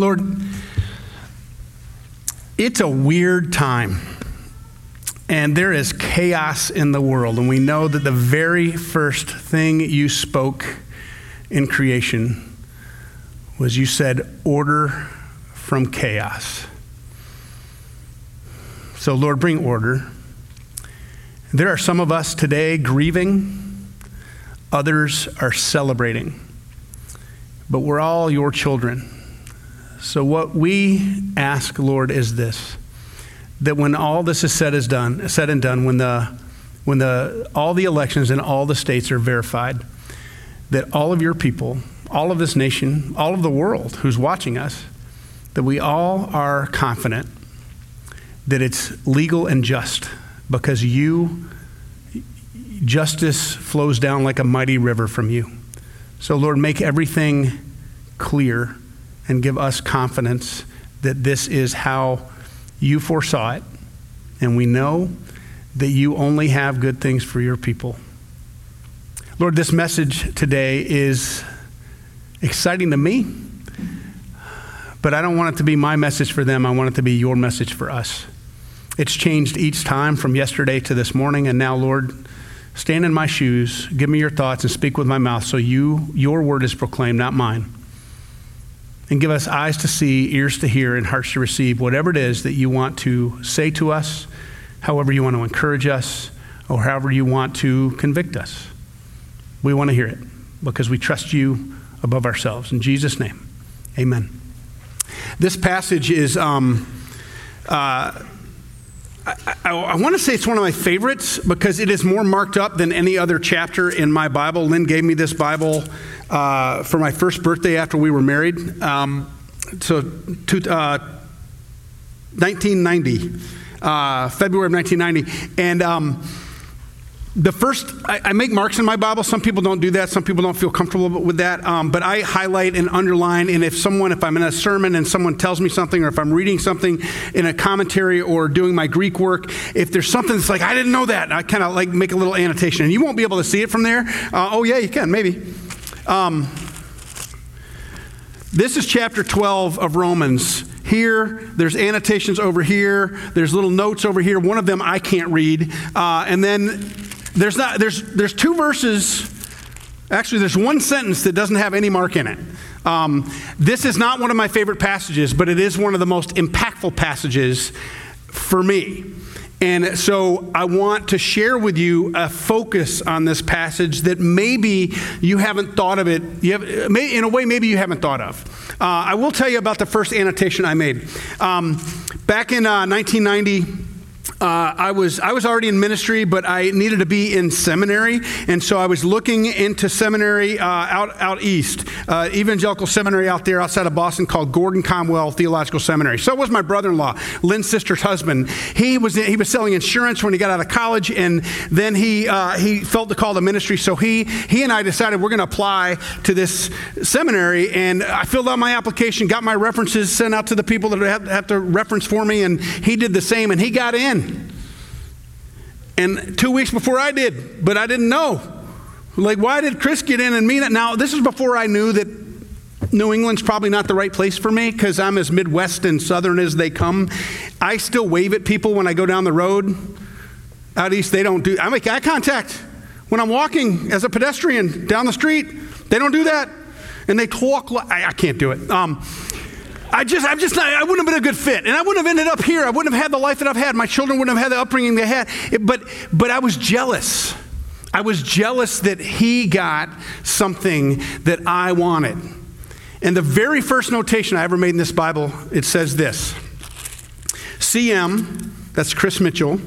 Lord, it's a weird time. And there is chaos in the world. And we know that the very first thing you spoke in creation was you said, order from chaos. So, Lord, bring order. There are some of us today grieving, others are celebrating. But we're all your children. So, what we ask, Lord, is this that when all this is said, is done, said and done, when, the, when the, all the elections in all the states are verified, that all of your people, all of this nation, all of the world who's watching us, that we all are confident that it's legal and just because you, justice flows down like a mighty river from you. So, Lord, make everything clear and give us confidence that this is how you foresaw it. And we know that you only have good things for your people. Lord, this message today is exciting to me, but I don't want it to be my message for them. I want it to be your message for us. It's changed each time from yesterday to this morning, and now, Lord, stand in my shoes, give me your thoughts, and speak with my mouth so you, your word is proclaimed, not mine and give us eyes to see, ears to hear, and hearts to receive whatever it is that you want to say to us, however you want to encourage us, or however you want to convict us. We want to hear it because we trust you above ourselves. In Jesus' name, amen. This passage is. Um, uh, I, I, I, want to say it's one of my favorites because it is more marked up than any other chapter in my Bible. Lynn gave me this Bible uh, for my first birthday after we were married. Um, so, to, uh, 1990, uh, February of 1990. And um, the first, I, I, make marks in my Bible. Some people don't do that. Some people don't feel comfortable with that. Um, but I highlight and underline. And if someone, if I'm in a sermon and someone tells me something, or if I'm reading something in a commentary or doing my Greek work, if there's something that's like, I didn't know that, I kind of like make a little annotation. And you won't be able to see it from there. Uh, oh, yeah, you can, maybe. Um, this is chapter 12 of Romans. Here, there's annotations over here, there's little notes over here. One of them I can't read. Uh, and then there's, not, there's, there's two verses, actually, there's one sentence that doesn't have any mark in it. Um, this is not one of my favorite passages, but it is one of the most impactful passages for me. And so I want to share with you a focus on this passage that maybe you haven't thought of it, have, in a way, maybe you haven't thought of. Uh, I will tell you about the first annotation I made. Um, back in uh, 1990, uh, I, was, I was already in ministry, but I needed to be in seminary. And so I was looking into seminary uh, out, out east, uh, evangelical seminary out there outside of Boston called Gordon Conwell Theological Seminary. So was my brother in law, Lynn's sister's husband. He was, he was selling insurance when he got out of college, and then he, uh, he felt the call to ministry. So he, he and I decided we're going to apply to this seminary. And I filled out my application, got my references sent out to the people that have, have to reference for me, and he did the same, and he got in. And two weeks before I did, but I didn't know. Like, why did Chris get in and me not? Now, this is before I knew that New England's probably not the right place for me because I'm as Midwest and Southern as they come. I still wave at people when I go down the road. Out east, they don't do, I make eye contact. When I'm walking as a pedestrian down the street, they don't do that. And they talk like, I, I can't do it. Um, I just, I'm just not, I wouldn't have been a good fit. And I wouldn't have ended up here. I wouldn't have had the life that I've had. My children wouldn't have had the upbringing they had. It, but, but I was jealous. I was jealous that he got something that I wanted. And the very first notation I ever made in this Bible, it says this CM, that's Chris Mitchell,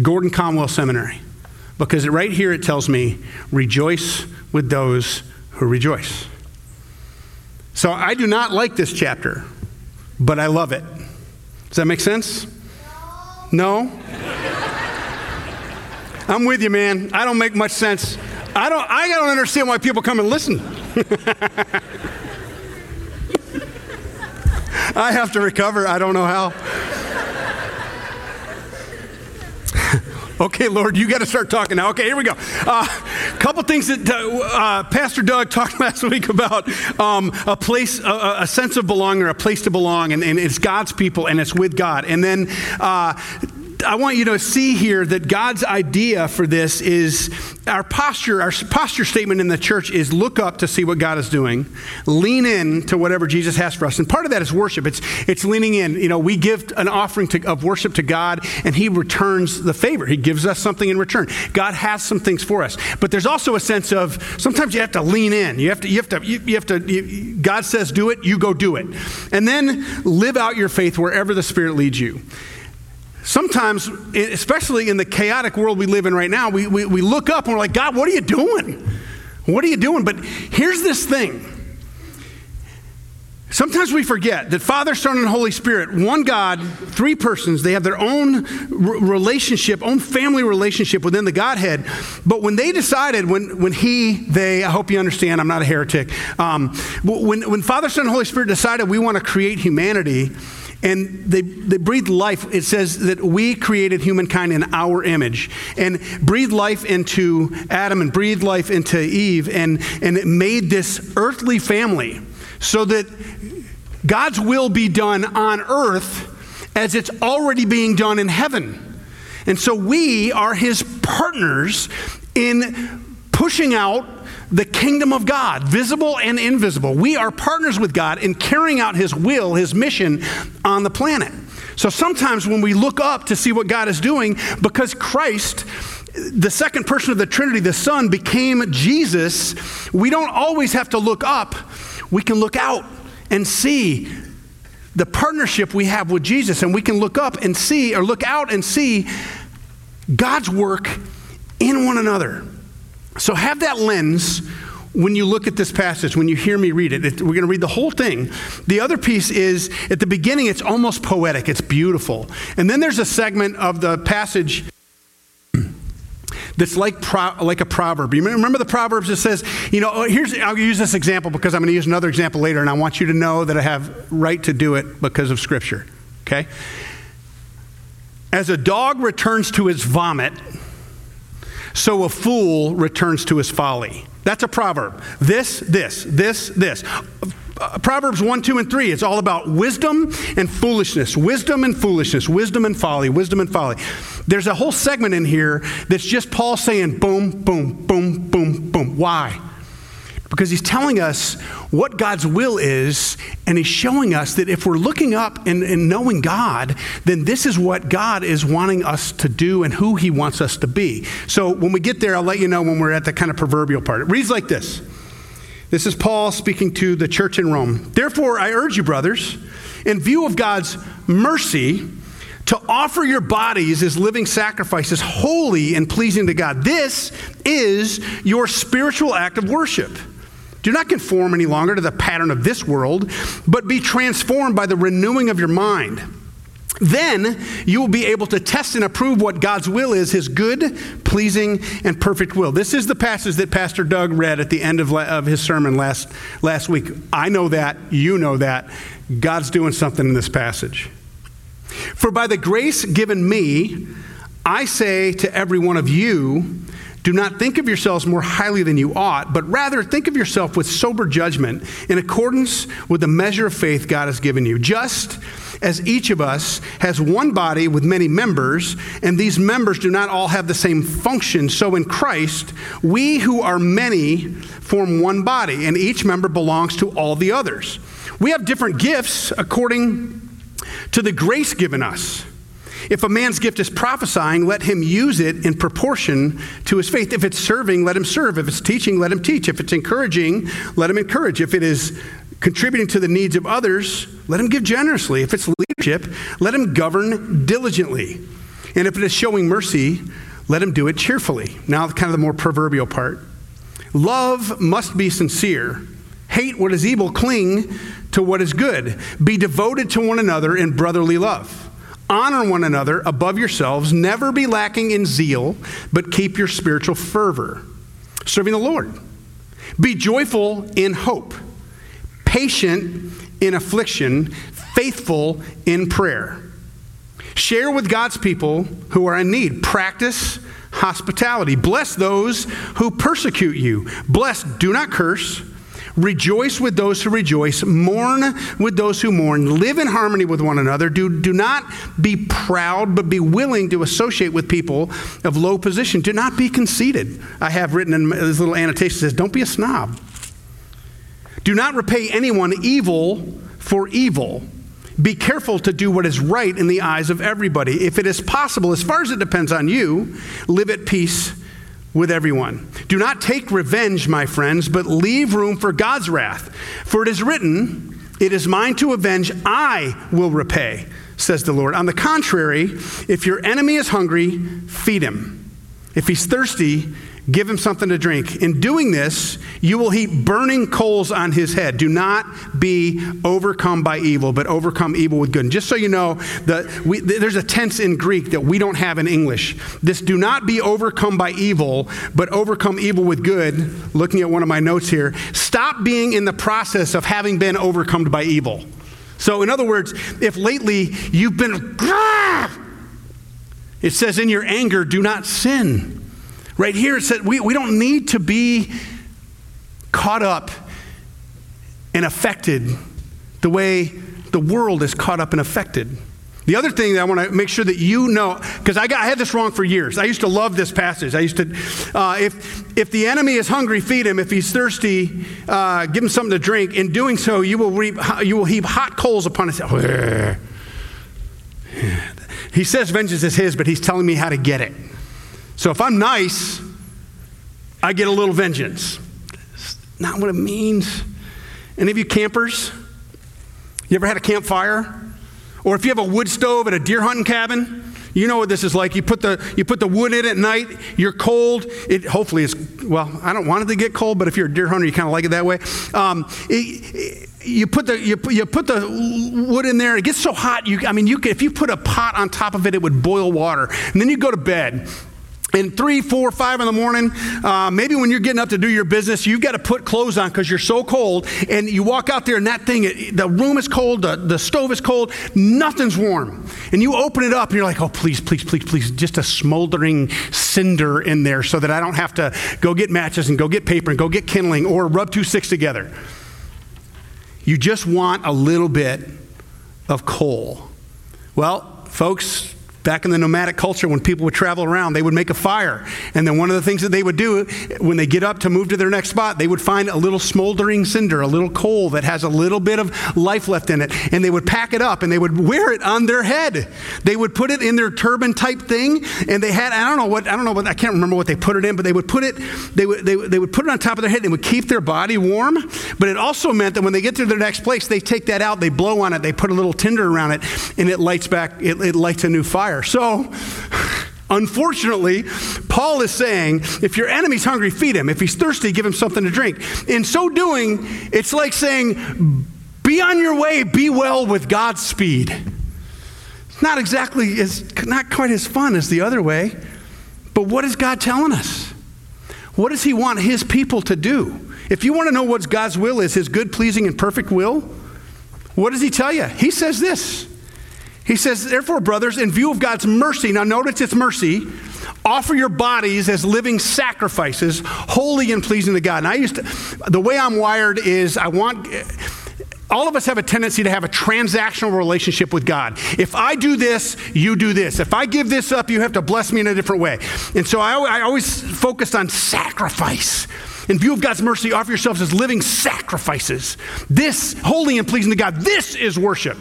Gordon Conwell Seminary. Because right here it tells me, rejoice with those who rejoice. So I do not like this chapter, but I love it. Does that make sense? No? I'm with you, man. I don't make much sense. I don't I don't understand why people come and listen. I have to recover. I don't know how. Okay, Lord, you got to start talking now. Okay, here we go. Uh, couple things that uh, Pastor Doug talked last week about um, a place, a, a, sense of belonging, or a place to belong, and, and, it's God's people and it's with God. And then uh, I want you to see here that God's idea for this is our posture, our posture statement in the church is look up to see what God is doing, lean in to whatever Jesus has for us. And part of that is worship. It's, it's leaning in. You know, we give an offering to, of worship to God and He returns the favor. He gives us something in return. God has some things for us. But there's also a sense of sometimes you have to lean in. You have to, you have to, you, you have to, you, God says do it, you go do it. And then live out your faith wherever the Spirit leads you. Sometimes, especially in the chaotic world we live in right now, we, we, we look up and we're like, God, what are you doing? What are you doing? But here's this thing. Sometimes we forget that Father, Son, and Holy Spirit, one God, three persons, they have their own relationship, own family relationship within the Godhead. But when they decided, when, when He, they, I hope you understand, I'm not a heretic, um, when, when Father, Son, and Holy Spirit decided we want to create humanity, and they, they breathed life. It says that we created humankind in our image and breathed life into Adam and breathed life into Eve and, and it made this earthly family so that God's will be done on earth as it's already being done in heaven. And so we are his partners in pushing out the kingdom of God, visible and invisible. We are partners with God in carrying out His will, His mission on the planet. So sometimes when we look up to see what God is doing, because Christ, the second person of the Trinity, the Son, became Jesus, we don't always have to look up. We can look out and see the partnership we have with Jesus, and we can look up and see, or look out and see God's work in one another. So have that lens when you look at this passage, when you hear me read it. we're going to read the whole thing. The other piece is at the beginning, it's almost poetic, it's beautiful. And then there's a segment of the passage that's like, pro, like a proverb. You remember the Proverbs that says, you know, oh, here's, I'll use this example because I'm going to use another example later, and I want you to know that I have right to do it because of Scripture. Okay? As a dog returns to his vomit, so a fool returns to his folly. That's a proverb. This, this, this, this. Uh, Proverbs 1, 2, and 3, it's all about wisdom and foolishness. Wisdom and foolishness. Wisdom and folly. Wisdom and folly. There's a whole segment in here that's just Paul saying boom, boom, boom, boom, boom. Why? Because he's telling us what God's will is, and he's showing us that if we're looking up and, and, knowing God, then this is what God is wanting us to do and who he wants us to be. So when we get there, I'll let you know when we're at the kind of proverbial part. It reads like this This is Paul speaking to the church in Rome. Therefore, I urge you, brothers, in view of God's mercy, to offer your bodies as living sacrifices, holy and pleasing to God. This is your spiritual act of worship. Do not conform any longer to the pattern of this world, but be transformed by the renewing of your mind. Then you will be able to test and approve what God's will is, his good, pleasing, and perfect will. This is the passage that Pastor Doug read at the end of, of his sermon last, last week. I know that. You know that. God's doing something in this passage. For by the grace given me, I say to every one of you, do not think of yourselves more highly than you ought, but rather think of yourself with sober judgment in accordance with the measure of faith God has given you. Just as each of us has one body with many members, and these members do not all have the same function, so in Christ, we who are many form one body, and each member belongs to all the others. We have different gifts according to the grace given us. If a man's gift is prophesying, let him use it in proportion to his faith. If it's serving, let him serve. If it's teaching, let him teach. If it's encouraging, let him encourage. If it is contributing to the needs of others, let him give generously. If it's leadership, let him govern diligently. And if it is showing mercy, let him do it cheerfully. Now, kind of the more proverbial part. Love must be sincere. Hate what is evil, cling to what is good. Be devoted to one another in brotherly love. Honor one another above yourselves. Never be lacking in zeal, but keep your spiritual fervor. Serving the Lord. Be joyful in hope, patient in affliction, faithful in prayer. Share with God's people who are in need. Practice hospitality. Bless those who persecute you. Bless, do not curse. Rejoice with those who rejoice. Mourn with those who mourn. Live in harmony with one another. Do, do not be proud, but be willing to associate with people of low position. Do not be conceited. I have written in this little annotation says, don't be a snob. Do not repay anyone evil for evil. Be careful to do what is right in the eyes of everybody. If it is possible, as far as it depends on you, live at peace with everyone. Do not take revenge, my friends, but leave room for God's wrath. For it is written, It is mine to avenge, I will repay, says the Lord. On the contrary, if your enemy is hungry, feed him. If he's thirsty, Give him something to drink. In doing this, you will heap burning coals on his head. Do not be overcome by evil, but overcome evil with good. And just so you know, the, we, there's a tense in Greek that we don't have in English. This do not be overcome by evil, but overcome evil with good. Looking at one of my notes here, stop being in the process of having been overcome by evil. So, in other words, if lately you've been, it says, in your anger, do not sin. Right here, it said we, we don't need to be caught up and affected the way the world is caught up and affected. The other thing that I want to make sure that you know, because I, I, had this wrong for years. I used to love this passage. I used to, uh, if, if the enemy is hungry, feed him. If he's thirsty, uh, give him something to drink. In doing so, you will, reap, you will heap hot coals upon his head. He says vengeance is his, but he's telling me how to get it. So if I'm nice, I get a little vengeance. That's not what it means. Any of you campers? You ever had a campfire? Or if you have a wood stove at a deer hunting cabin, you know what this is like. You put the, you put the wood in at night, you're cold. It hopefully is, well, I don't want it to get cold, but if you're a deer hunter, you kind of like it that way. Um, it, it, you put the you, you put the wood in there. It gets so hot. You, I mean, you if you put a pot on top of it, it would boil water. And then you go to bed, and three, four, five in the morning, uh, maybe when you're getting up to do your business, you've got to put clothes on because you're so cold. And you walk out there and that thing, it, the room is cold, the, the stove is cold, nothing's warm. And you open it up and you're like, oh, please, please, please, please, just a smoldering cinder in there so that I don't have to go get matches and go get paper and go get kindling or rub two sticks together. You just want a little bit of coal. Well, folks, Back in the nomadic culture, when people would travel around, they would make a fire. And then one of the things that they would do when they get up to move to their next spot, they would find a little smoldering cinder, a little coal that has a little bit of life left in it. And they would pack it up and they would wear it on their head. They would put it in their turban type thing. And they had, I don't know what, I don't know what, I can't remember what they put it in, but they would put it, they would, they, they would put it on top of their head. They would keep their body warm. But it also meant that when they get to their next place, they take that out, they blow on it, they put a little tinder around it, and it lights back, it, it lights a new fire fire. So, Unfortunately, Paul is saying if your enemy's hungry, feed him. If he's thirsty, give him something to drink. In so doing, it's like saying, be on your way, be well with God's speed. It's not exactly as not quite as fun as the other way. But what is God telling us? What does he want his people to do? If you want to know what God's will is, his good, pleasing, and perfect will, what does he tell you? He says this he says, therefore, brothers, in view of God's mercy, now notice it's mercy, offer your bodies as living sacrifices, holy and pleasing to God. And I used to, the way I'm wired is I want, all of us have a tendency to have a transactional relationship with God. If I do this, you do this. If I give this up, you have to bless me in a different way. And so I, I always focused on sacrifice. In view of God's mercy, offer yourselves as living sacrifices. This, holy and pleasing to God, this is worship.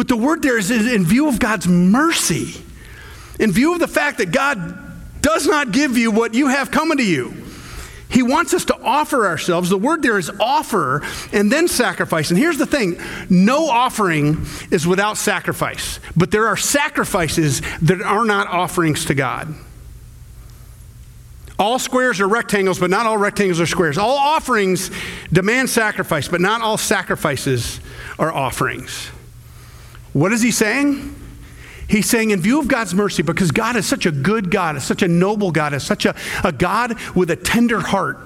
But the word there is in view of God's mercy, in view of the fact that God does not give you what you have coming to you. He wants us to offer ourselves. The word there is offer and then sacrifice. And here's the thing no offering is without sacrifice, but there are sacrifices that are not offerings to God. All squares are rectangles, but not all rectangles are squares. All offerings demand sacrifice, but not all sacrifices are offerings. What is he saying? He's saying, in view of God's mercy, because God is such a good God, is such a noble God, is such a, a God with a tender heart,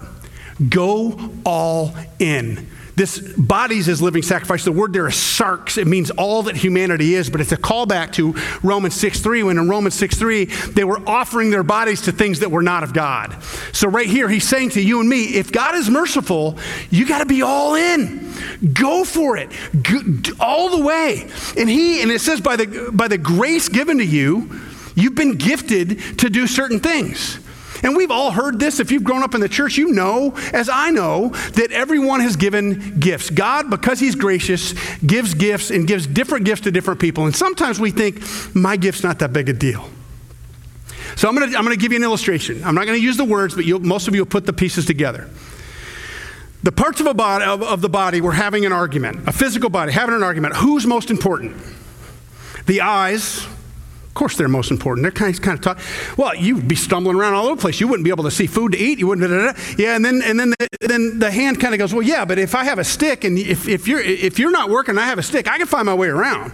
go all in. This bodies as living sacrifice, the word there is sarx. It means all that humanity is, but it's a callback to Romans 6 3, when in Romans 6 3, they were offering their bodies to things that were not of God. So, right here, he's saying to you and me, if God is merciful, you got to be all in. Go for it, Go, all the way. And he, and it says, by the, by the grace given to you, you've been gifted to do certain things. And we've all heard this. If you've grown up in the church, you know, as I know, that everyone has given gifts. God, because He's gracious, gives gifts and gives different gifts to different people. And sometimes we think, my gift's not that big a deal. So I'm going to I'm going to give you an illustration. I'm not going to use the words, but most of you will put the pieces together. The parts of, a body, of, of the body were having an argument, a physical body having an argument. Who's most important? The eyes, of course, they're most important. They're kind of, kind of taught. Well, you'd be stumbling around all over the place. You wouldn't be able to see food to eat. You wouldn't. Da, da, da. Yeah, and then and then the, then the hand kind of goes. Well, yeah, but if I have a stick and if, if you're if you're not working, I have a stick. I can find my way around.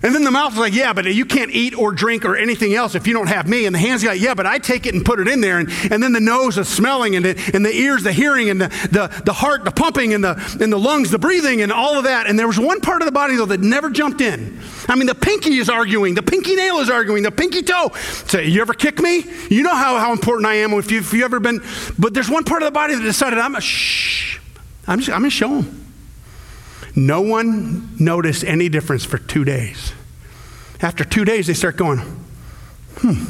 And then the mouth is like, yeah, but you can't eat or drink or anything else if you don't have me. And the hands like, yeah, but I take it and put it in there. And, and then the nose is smelling and the, and the ears, the hearing and the, the, the heart, the pumping and the, and the lungs, the breathing and all of that. And there was one part of the body, though, that never jumped in. I mean, the pinky is arguing. The pinky nail is arguing. The pinky toe. Say, you ever kick me? You know how, how important I am if, you, if you ever been. But there's one part of the body that decided, I'm a shh. I'm, just, I'm going to show them. No one noticed any difference for two days. After two days, they start going, hmm.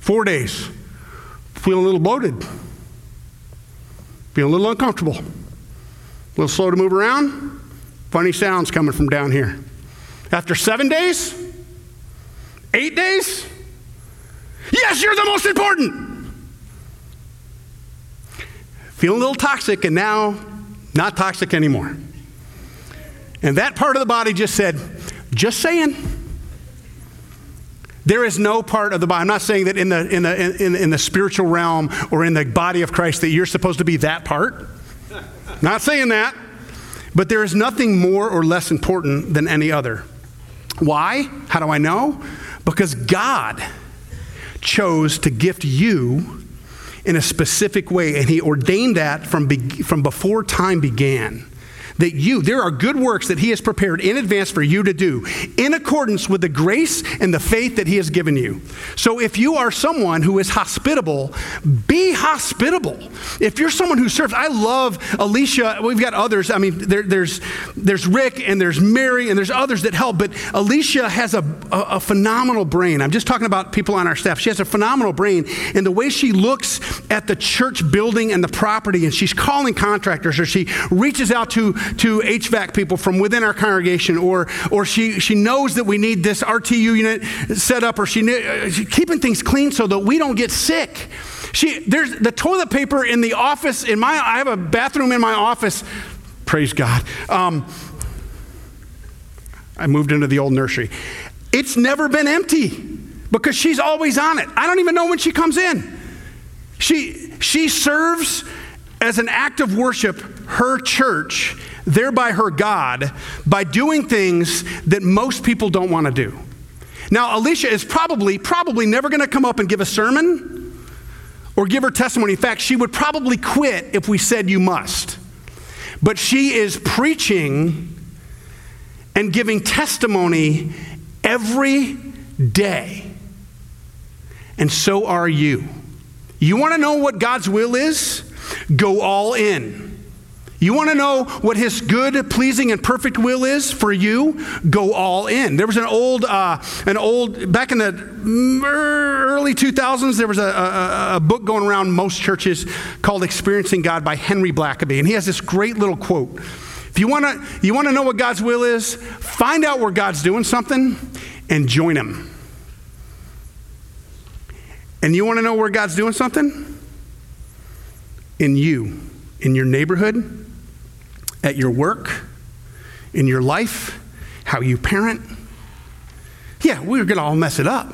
Four days, feeling a little bloated, feeling a little uncomfortable, a little slow to move around, funny sounds coming from down here. After seven days, eight days, yes, you're the most important. Feeling a little toxic, and now not toxic anymore. And that part of the body just said, just saying. There is no part of the body. I'm not saying that in the, in, the, in, in the spiritual realm or in the body of Christ that you're supposed to be that part. not saying that. But there is nothing more or less important than any other. Why? How do I know? Because God chose to gift you in a specific way, and He ordained that from, be, from before time began that you, there are good works that He has prepared in advance for you to do in accordance with the grace and the faith that He has given you. So if you are someone who is hospitable, be hospitable. If you're someone who serves, I love Alicia. We've got others. I mean, there, there's, there's Rick and there's Mary and there's others that help, but Alicia has a, a, a phenomenal brain. I'm just talking about people on our staff. She has a phenomenal brain, and the way she looks at the church building and the property, and she's calling contractors or she reaches out to to HVAC people from within our congregation, or, or she, she knows that we need this RTU unit set up, or she, uh, she's keeping things clean so that we don't get sick. She, there's the toilet paper in the office. In my, I have a bathroom in my office. Praise God. Um, I moved into the old nursery. It's never been empty because she's always on it. I don't even know when she comes in. She, she serves as an act of worship her church thereby her God, by doing things that most people don't want to do. Now, Alicia is probably, probably never going to come up and give a sermon or give her testimony. In fact, she would probably quit if we said you must. But she is preaching and giving testimony every day. And so are you. You want to know what God's will is? Go all in. You want to know what his good, pleasing, and perfect will is for you? Go all in. There was an old, uh, an old, back in the early 2000s, there was a, a, a, book going around most churches called Experiencing God by Henry Blackaby. And he has this great little quote. If you want to, you want to know what God's will is, find out where God's doing something and join him. And you want to know where God's doing something? In you, in your neighborhood, at your work, in your life, how you parent. Yeah, we're going to all mess it up.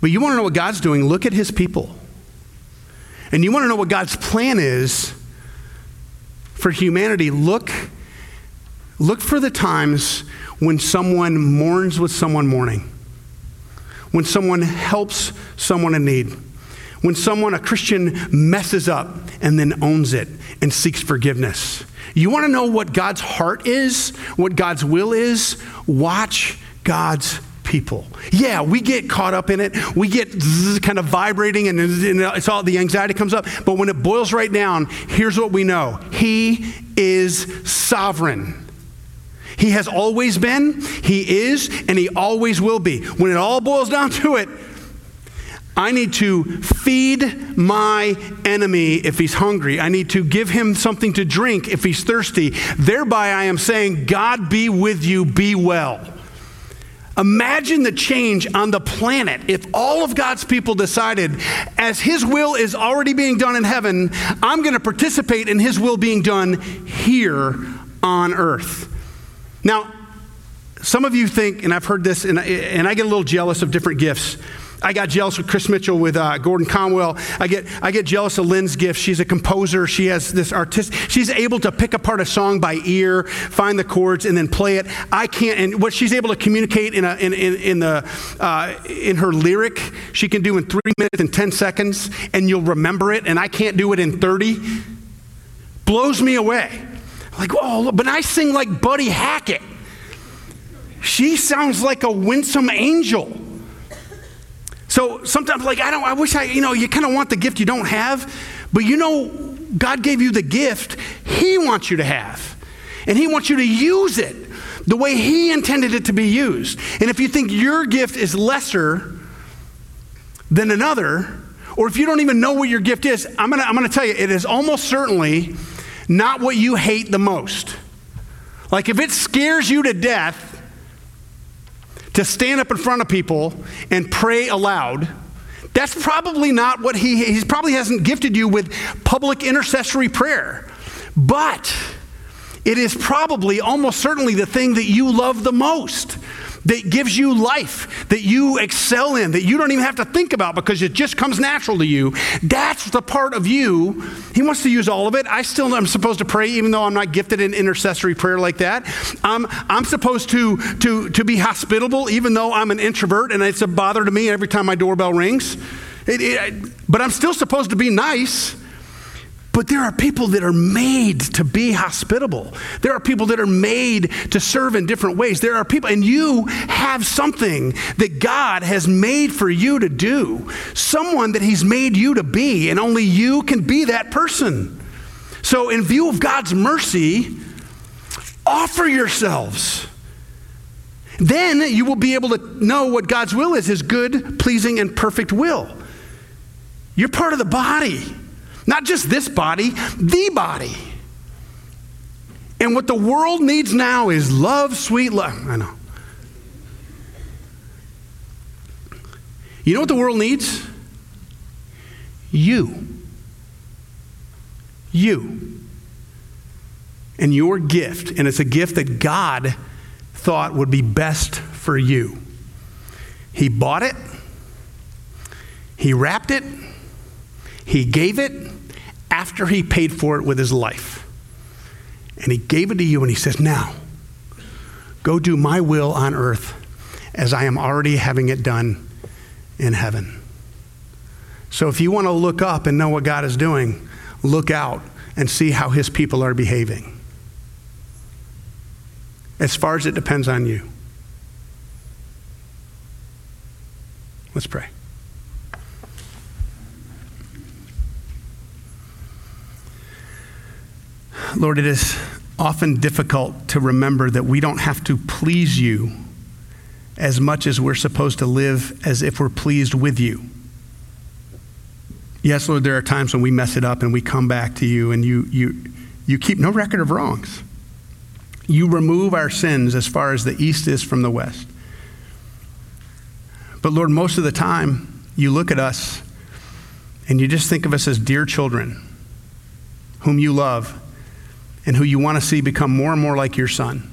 But you want to know what God's doing? Look at his people. And you want to know what God's plan is for humanity? Look, look for the times when someone mourns with someone mourning, when someone helps someone in need, when someone, a Christian, messes up and then owns it and seeks forgiveness. You want to know what God's heart is, what God's will is? Watch God's people. Yeah, we get caught up in it. We get kind of vibrating and it's all the anxiety comes up. But when it boils right down, here's what we know He is sovereign. He has always been, He is, and He always will be. When it all boils down to it, I need to feed my enemy if he's hungry. I need to give him something to drink if he's thirsty. Thereby, I am saying, God be with you, be well. Imagine the change on the planet if all of God's people decided, as His will is already being done in heaven, I'm going to participate in His will being done here on earth. Now, some of you think, and I've heard this, and I, and I get a little jealous of different gifts. I got jealous with Chris Mitchell, with uh, Gordon Conwell. I get, I get jealous of Lynn's gift. She's a composer. She has this artist. She's able to pick apart a song by ear, find the chords, and then play it. I can't. And what she's able to communicate in, a, in, in, in the, uh, in her lyric, she can do in three minutes and 10 seconds, and you'll remember it, and I can't do it in 30. Blows me away. Like, oh, but I sing like Buddy Hackett. She sounds like a winsome angel. So sometimes, like, I don't, I wish I, you know, you kind of want the gift you don't have, but you know, God gave you the gift He wants you to have. And He wants you to use it the way He intended it to be used. And if you think your gift is lesser than another, or if you don't even know what your gift is, I'm gonna, I'm gonna tell you, it is almost certainly not what you hate the most. Like, if it scares you to death, to stand up in front of people and pray aloud, that's probably not what he, he probably hasn't gifted you with public intercessory prayer. But it is probably almost certainly the thing that you love the most that gives you life, that you excel in, that you don't even have to think about because it just comes natural to you. That's the part of you. He wants to use all of it. I still am supposed to pray, even though I'm not gifted in intercessory prayer like that. I'm, I'm supposed to, to, to be hospitable, even though I'm an introvert and it's a bother to me every time my doorbell rings. It, it, but I'm still supposed to be nice. But there are people that are made to be hospitable. There are people that are made to serve in different ways. There are people, and you have something that God has made for you to do, someone that He's made you to be, and only you can be that person. So, in view of God's mercy, offer yourselves. Then you will be able to know what God's will is His good, pleasing, and perfect will. You're part of the body. Not just this body, the body. And what the world needs now is love, sweet love. I know. You know what the world needs? You. You. And your gift. And it's a gift that God thought would be best for you. He bought it, He wrapped it, He gave it, after he paid for it with his life. And he gave it to you and he says, Now, go do my will on earth as I am already having it done in heaven. So if you want to look up and know what God is doing, look out and see how his people are behaving. As far as it depends on you. Let's pray. Lord, it is often difficult to remember that we don't have to please you as much as we're supposed to live as if we're pleased with you. Yes, Lord, there are times when we mess it up and we come back to you and you, you, you keep no record of wrongs. You remove our sins as far as the east is from the west. But Lord, most of the time, you look at us and you just think of us as dear children whom you love and who you want to see become more and more like your son.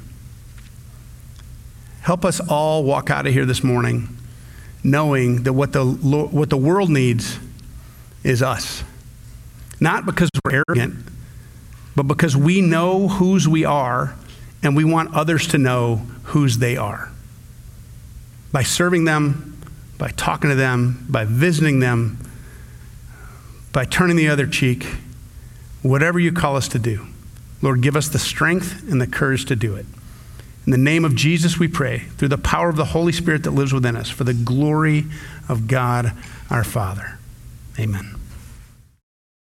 Help us all walk out of here this morning knowing that what the, what the world needs is us. Not because we're arrogant, but because we know whose we are and we want others to know whose they are. By serving them, by talking to them, by visiting them, by turning the other cheek, whatever you call us to do. Lord, give us the strength and the courage to do it. In the name of Jesus, we pray, through the power of the Holy Spirit that lives within us, for the glory of God our Father. Amen.